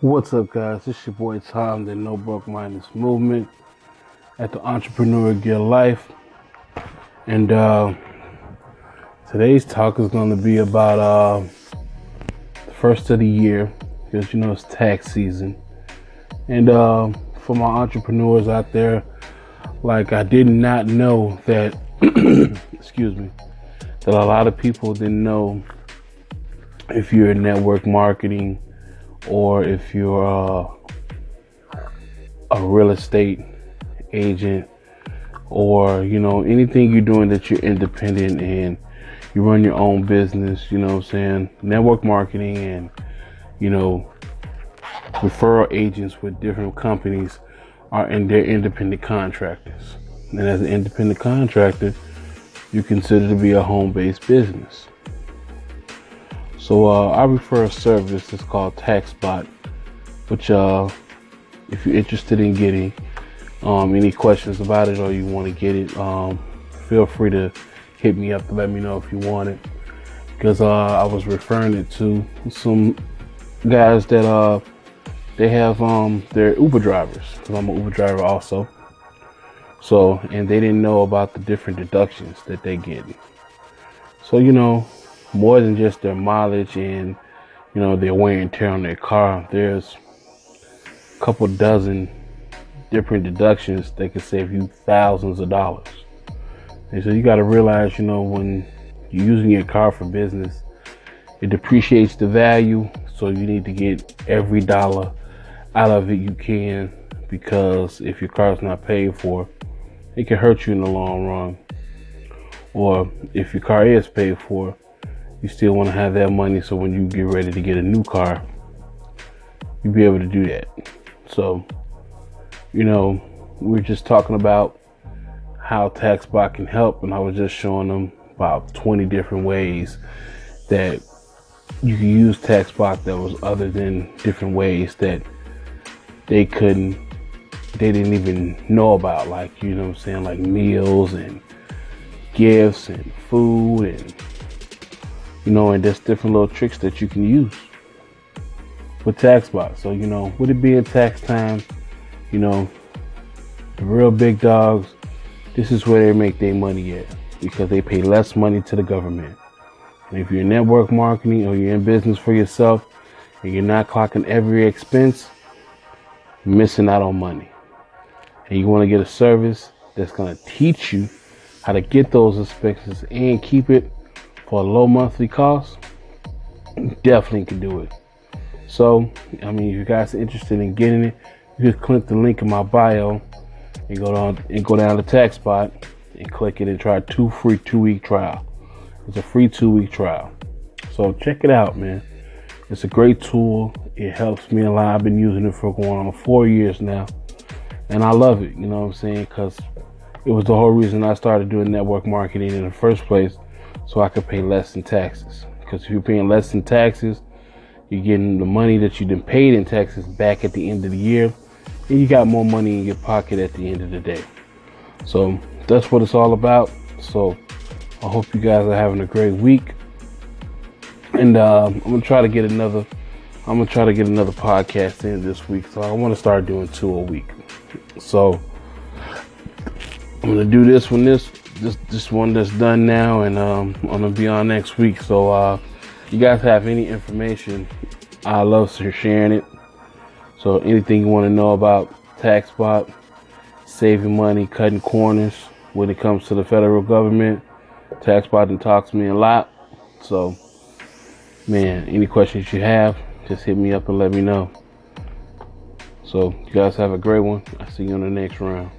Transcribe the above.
What's up, guys? It's your boy Tom, the No Broke Minders Movement at the Entrepreneur Gear Life. And uh, today's talk is going to be about uh, the first of the year because you know it's tax season. And uh, for my entrepreneurs out there, like I did not know that, excuse me, that a lot of people didn't know if you're in network marketing or if you're a real estate agent or you know anything you're doing that you're independent and you run your own business you know what i'm saying? Network marketing and you know referral agents with different companies are in their independent contractors. And as an independent contractor you consider to be a home-based business so uh, I refer a service that's called TaxBot, which uh, if you're interested in getting um, any questions about it or you want to get it, um, feel free to hit me up to let me know if you want it. Because uh, I was referring it to some guys that uh, they have um, they're Uber drivers. Because I'm an Uber driver also. So and they didn't know about the different deductions that they get. So you know, more than just their mileage and you know their wear and tear on their car. There's a couple dozen different deductions that can save you thousands of dollars. And so you got to realize, you know, when you're using your car for business, it depreciates the value. So you need to get every dollar out of it you can because if your car's not paid for, it can hurt you in the long run. Or if your car is paid for, you still want to have that money so when you get ready to get a new car, you'll be able to do that. So, you know, we are just talking about how TaxBot can help, and I was just showing them about 20 different ways that you can use TaxBot that was other than different ways that they couldn't, they didn't even know about, like, you know what I'm saying, like meals and gifts and food and you know, and there's different little tricks that you can use with TaxBot. So, you know, with it being tax time, you know, the real big dogs, this is where they make their money at because they pay less money to the government. And if you're in network marketing or you're in business for yourself and you're not clocking every expense, missing out on money. And you want to get a service that's going to teach you how to get those expenses and keep it for a low monthly cost, definitely can do it. So, I mean, if you guys are interested in getting it, you just click the link in my bio and go down and go down to TaxBot and click it and try two free two week trial. It's a free two week trial. So check it out, man. It's a great tool. It helps me a lot. I've been using it for going on four years now. And I love it, you know what I'm saying? Because it was the whole reason I started doing network marketing in the first place so I could pay less in taxes. Because if you're paying less in taxes, you're getting the money that you've been paid in taxes back at the end of the year, and you got more money in your pocket at the end of the day. So that's what it's all about. So I hope you guys are having a great week, and uh, I'm gonna try to get another. I'm gonna try to get another podcast in this week. So I want to start doing two a week. So I'm gonna do this one this this this one that's done now, and um, I'm gonna be on next week. So uh, you guys have any information, I love sharing it. So anything you want to know about tax TaxBot, saving money, cutting corners when it comes to the federal government, TaxBot and talks me a lot. So man, any questions you have, just hit me up and let me know. So you guys have a great one. I'll see you on the next round.